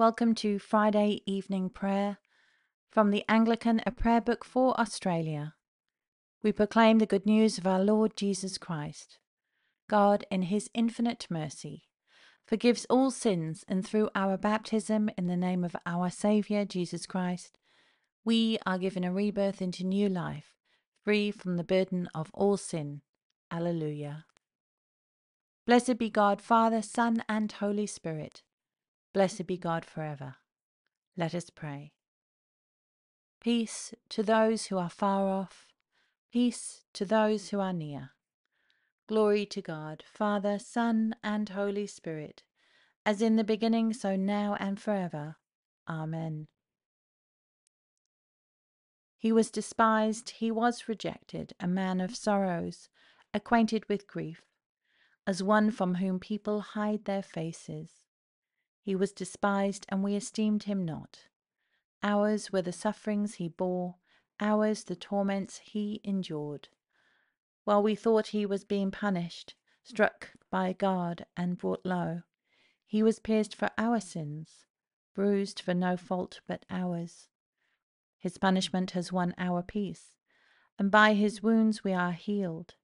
Welcome to Friday evening prayer from the Anglican A Prayer Book for Australia. We proclaim the good news of our Lord Jesus Christ. God, in his infinite mercy, forgives all sins, and through our baptism in the name of our Saviour Jesus Christ, we are given a rebirth into new life, free from the burden of all sin. Alleluia. Blessed be God, Father, Son, and Holy Spirit. Blessed be God forever. Let us pray. Peace to those who are far off, peace to those who are near. Glory to God, Father, Son, and Holy Spirit, as in the beginning, so now and forever. Amen. He was despised, he was rejected, a man of sorrows, acquainted with grief, as one from whom people hide their faces. He was despised, and we esteemed him not. Ours were the sufferings he bore, ours the torments he endured. While we thought he was being punished, struck by God, and brought low, he was pierced for our sins, bruised for no fault but ours. His punishment has won our peace, and by his wounds we are healed.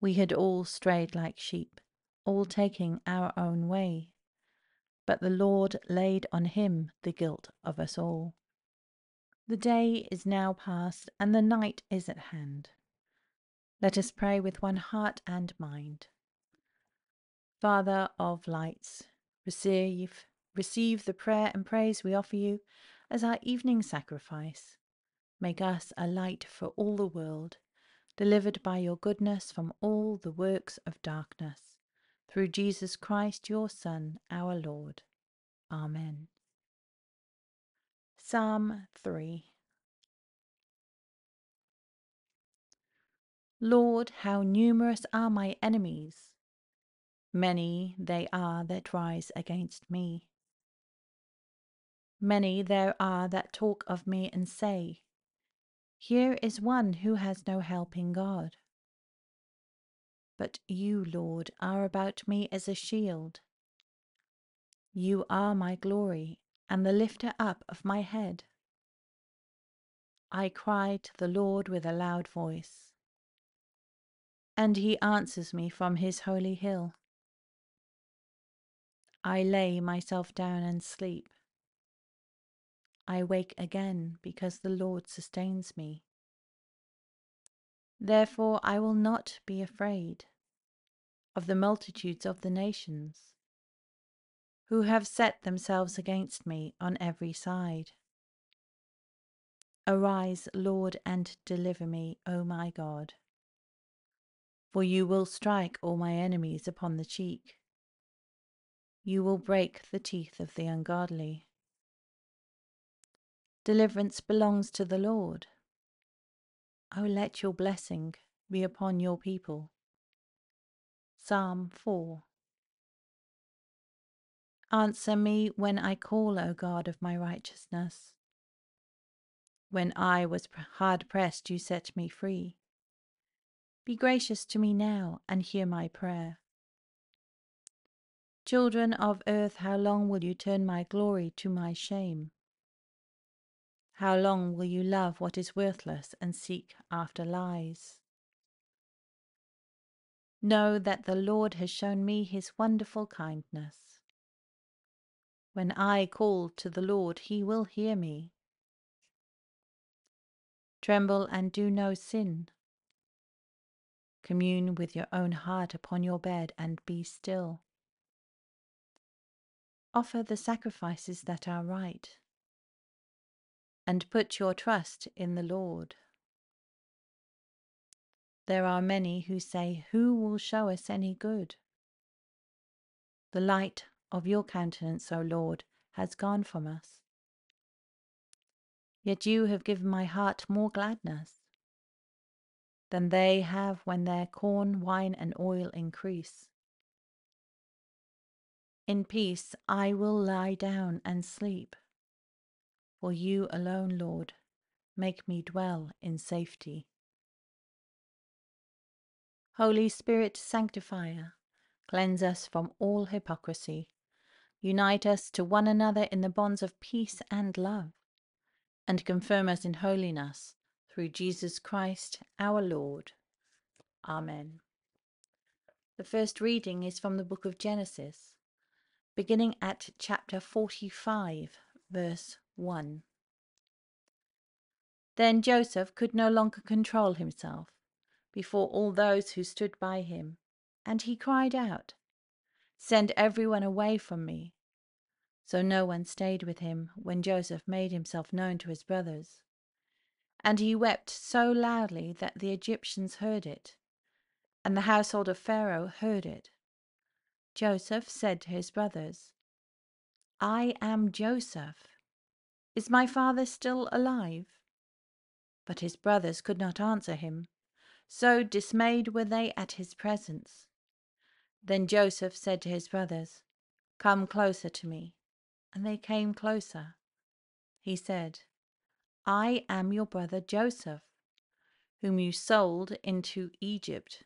We had all strayed like sheep, all taking our own way but the Lord laid on him the guilt of us all. The day is now past, and the night is at hand. Let us pray with one heart and mind. Father of lights, receive, receive the prayer and praise we offer you as our evening sacrifice. Make us a light for all the world, delivered by your goodness from all the works of darkness through Jesus Christ, your Son, our Lord. Amen. Psalm 3 Lord, how numerous are my enemies! Many they are that rise against me. Many there are that talk of me and say, Here is one who has no help in God. But you, Lord, are about me as a shield. You are my glory and the lifter up of my head. I cry to the Lord with a loud voice, and he answers me from his holy hill. I lay myself down and sleep. I wake again because the Lord sustains me. Therefore I will not be afraid of the multitudes of the nations, who have set themselves against me on every side. Arise, Lord, and deliver me, O my God. For you will strike all my enemies upon the cheek. You will break the teeth of the ungodly. Deliverance belongs to the Lord. O let your blessing be upon your people. Psalm 4 Answer me when I call, O God of my righteousness. When I was hard pressed, you set me free. Be gracious to me now and hear my prayer. Children of earth, how long will you turn my glory to my shame? How long will you love what is worthless and seek after lies? Know that the Lord has shown me his wonderful kindness. When I call to the Lord, he will hear me. Tremble and do no sin. Commune with your own heart upon your bed and be still. Offer the sacrifices that are right and put your trust in the Lord. There are many who say, Who will show us any good? The light of your countenance, O Lord, has gone from us. Yet you have given my heart more gladness than they have when their corn, wine, and oil increase. In peace I will lie down and sleep for you alone, Lord, make me dwell in safety. Holy Spirit, sanctifier, cleanse us from all hypocrisy. Unite us to one another in the bonds of peace and love, and confirm us in holiness through Jesus Christ our Lord. Amen. The first reading is from the book of Genesis, beginning at chapter 45, verse 1. Then Joseph could no longer control himself before all those who stood by him, and he cried out, Send everyone away from me. So no one stayed with him when Joseph made himself known to his brothers. And he wept so loudly that the Egyptians heard it, and the household of Pharaoh heard it. Joseph said to his brothers, I am Joseph. Is my father still alive? But his brothers could not answer him, so dismayed were they at his presence. Then Joseph said to his brothers, Come closer to me and they came closer. He said, I am your brother Joseph, whom you sold into Egypt.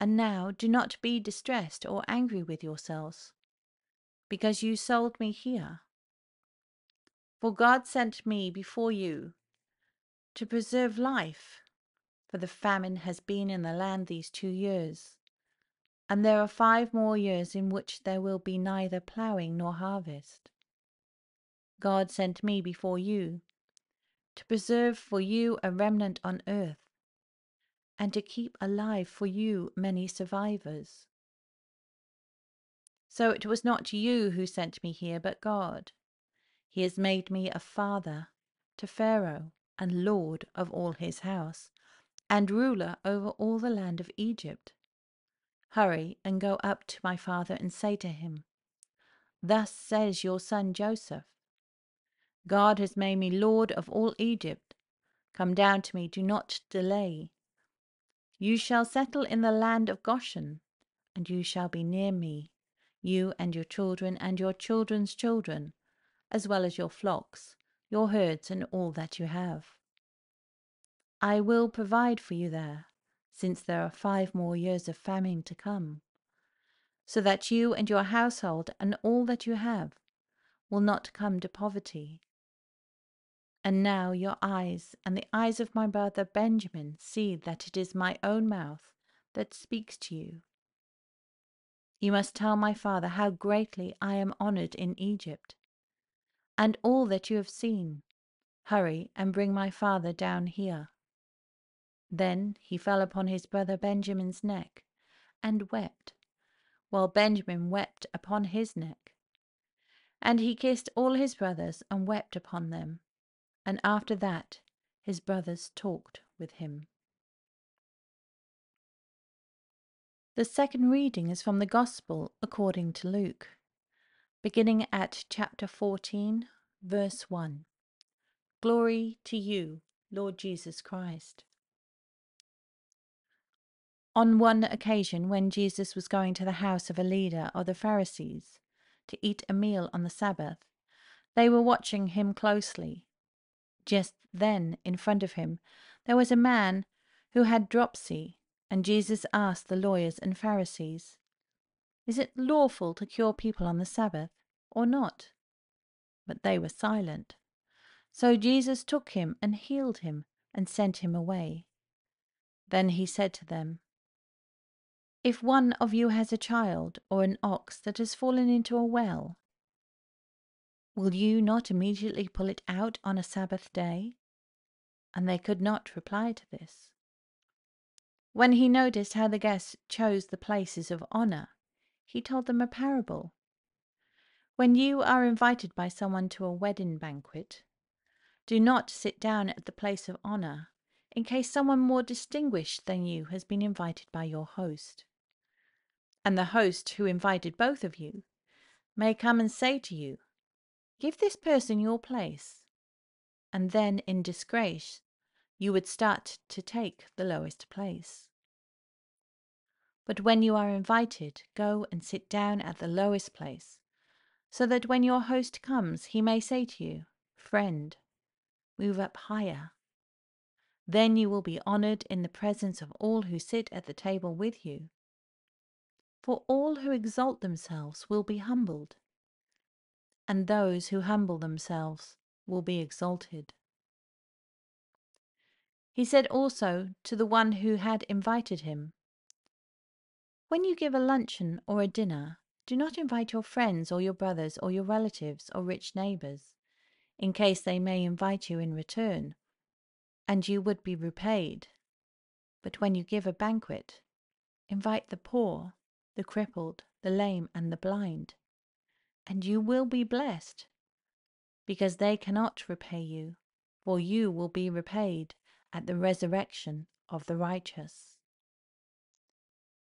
And now do not be distressed or angry with yourselves, because you sold me here. For God sent me before you to preserve life, for the famine has been in the land these two years and there are five more years in which there will be neither ploughing nor harvest. God sent me before you to preserve for you a remnant on earth, and to keep alive for you many survivors. So it was not you who sent me here, but God. He has made me a father to Pharaoh, and lord of all his house, and ruler over all the land of Egypt. Hurry and go up to my father and say to him, Thus says your son Joseph God has made me Lord of all Egypt. Come down to me, do not delay. You shall settle in the land of Goshen, and you shall be near me, you and your children and your children's children, as well as your flocks, your herds, and all that you have. I will provide for you there since there are five more years of famine to come, so that you and your household and all that you have will not come to poverty. And now your eyes and the eyes of my brother Benjamin see that it is my own mouth that speaks to you. You must tell my father how greatly I am honored in Egypt, and all that you have seen. Hurry and bring my father down here. Then he fell upon his brother Benjamin's neck and wept, while Benjamin wept upon his neck. And he kissed all his brothers and wept upon them. And after that his brothers talked with him. The second reading is from the Gospel according to Luke, beginning at chapter 14, verse 1. Glory to you, Lord Jesus Christ. On one occasion, when Jesus was going to the house of a leader of the Pharisees to eat a meal on the Sabbath, they were watching him closely. Just then, in front of him, there was a man who had dropsy, and Jesus asked the lawyers and Pharisees, Is it lawful to cure people on the Sabbath, or not? But they were silent. So Jesus took him and healed him and sent him away. Then he said to them, if one of you has a child or an ox that has fallen into a well, will you not immediately pull it out on a Sabbath day? And they could not reply to this. When he noticed how the guests chose the places of honor, he told them a parable. When you are invited by someone to a wedding banquet, do not sit down at the place of honor, in case someone more distinguished than you has been invited by your host and the host who invited both of you may come and say to you, Give this person your place. And then, in disgrace, you would start to take the lowest place. But when you are invited, go and sit down at the lowest place, so that when your host comes, he may say to you, Friend, move up higher. Then you will be honored in the presence of all who sit at the table with you. For all who exalt themselves will be humbled, and those who humble themselves will be exalted. He said also to the one who had invited him, When you give a luncheon or a dinner, do not invite your friends or your brothers or your relatives or rich neighbors, in case they may invite you in return, and you would be repaid. But when you give a banquet, invite the poor, the crippled, the lame, and the blind, and you will be blessed, because they cannot repay you, for you will be repaid at the resurrection of the righteous.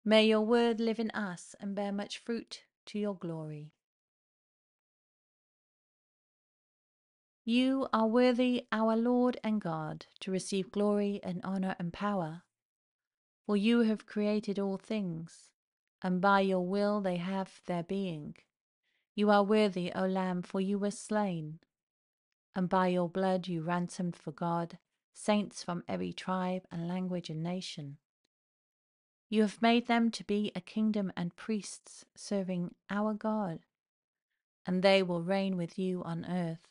May your word live in us and bear much fruit to your glory. You are worthy, our Lord and God, to receive glory and honour and power. For you have created all things, and by your will they have their being. You are worthy, O Lamb, for you were slain, and by your blood you ransomed for God saints from every tribe and language and nation. You have made them to be a kingdom and priests serving our God, and they will reign with you on earth.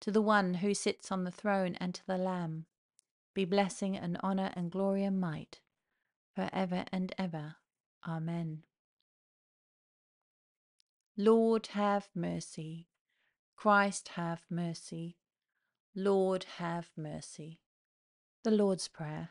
To the one who sits on the throne and to the Lamb be blessing and honour and glory and might for ever and ever. Amen. Lord, have mercy. Christ, have mercy. Lord, have mercy. The Lord's Prayer.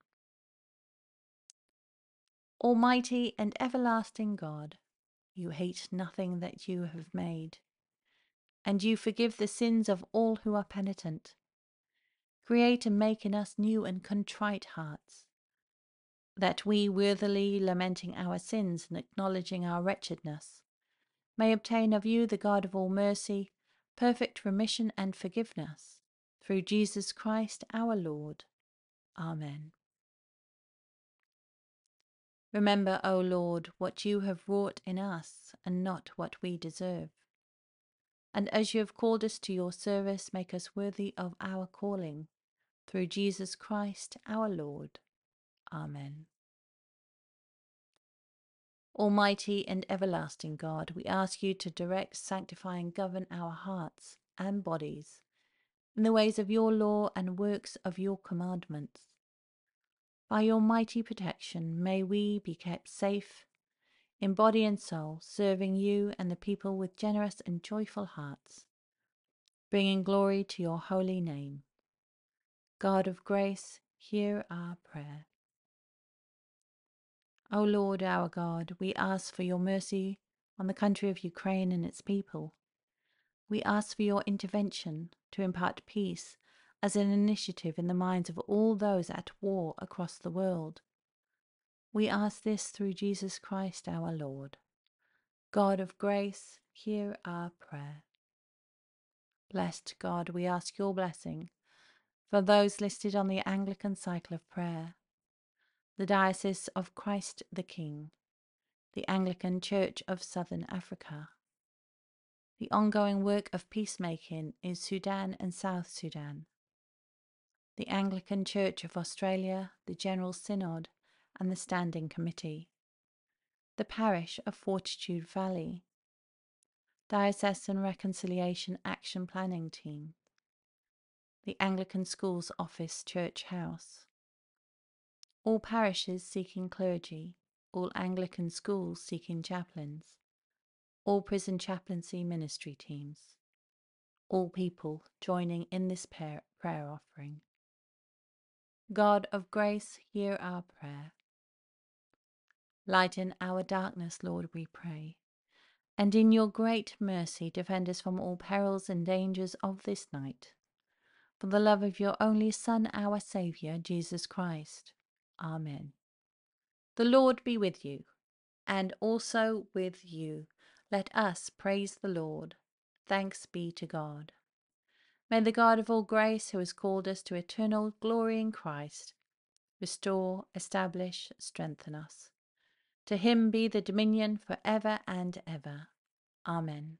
Almighty and everlasting God, you hate nothing that you have made, and you forgive the sins of all who are penitent. Create and make in us new and contrite hearts, that we, worthily lamenting our sins and acknowledging our wretchedness, may obtain of you, the God of all mercy, perfect remission and forgiveness, through Jesus Christ our Lord. Amen. Remember, O Lord, what you have wrought in us, and not what we deserve. And as you have called us to your service, make us worthy of our calling. Through Jesus Christ our Lord. Amen. Almighty and everlasting God, we ask you to direct, sanctify, and govern our hearts and bodies in the ways of your law and works of your commandments. By your mighty protection, may we be kept safe in body and soul, serving you and the people with generous and joyful hearts, bringing glory to your holy name. God of grace, hear our prayer. O Lord our God, we ask for your mercy on the country of Ukraine and its people. We ask for your intervention to impart peace as an initiative in the minds of all those at war across the world. We ask this through Jesus Christ our Lord. God of grace, hear our prayer. Blessed God, we ask your blessing for those listed on the Anglican cycle of prayer the Diocese of Christ the King, the Anglican Church of Southern Africa, the ongoing work of peacemaking in Sudan and South Sudan, the Anglican Church of Australia, the General Synod, and the Standing Committee, the Parish of Fortitude Valley, Diocesan Reconciliation Action Planning Team, the Anglican Schools Office Church House, all parishes seeking clergy, all Anglican schools seeking chaplains, all prison chaplaincy ministry teams, all people joining in this prayer, offering. God of grace, hear our prayer. Lighten our darkness, Lord, we pray, and in your great mercy defend us from all perils and dangers of this night. For the love of your only Son, our Saviour, Jesus Christ. Amen. The Lord be with you, and also with you. Let us praise the Lord. Thanks be to God. May the God of all grace, who has called us to eternal glory in Christ, restore, establish, strengthen us. To him be the dominion for ever and ever. Amen.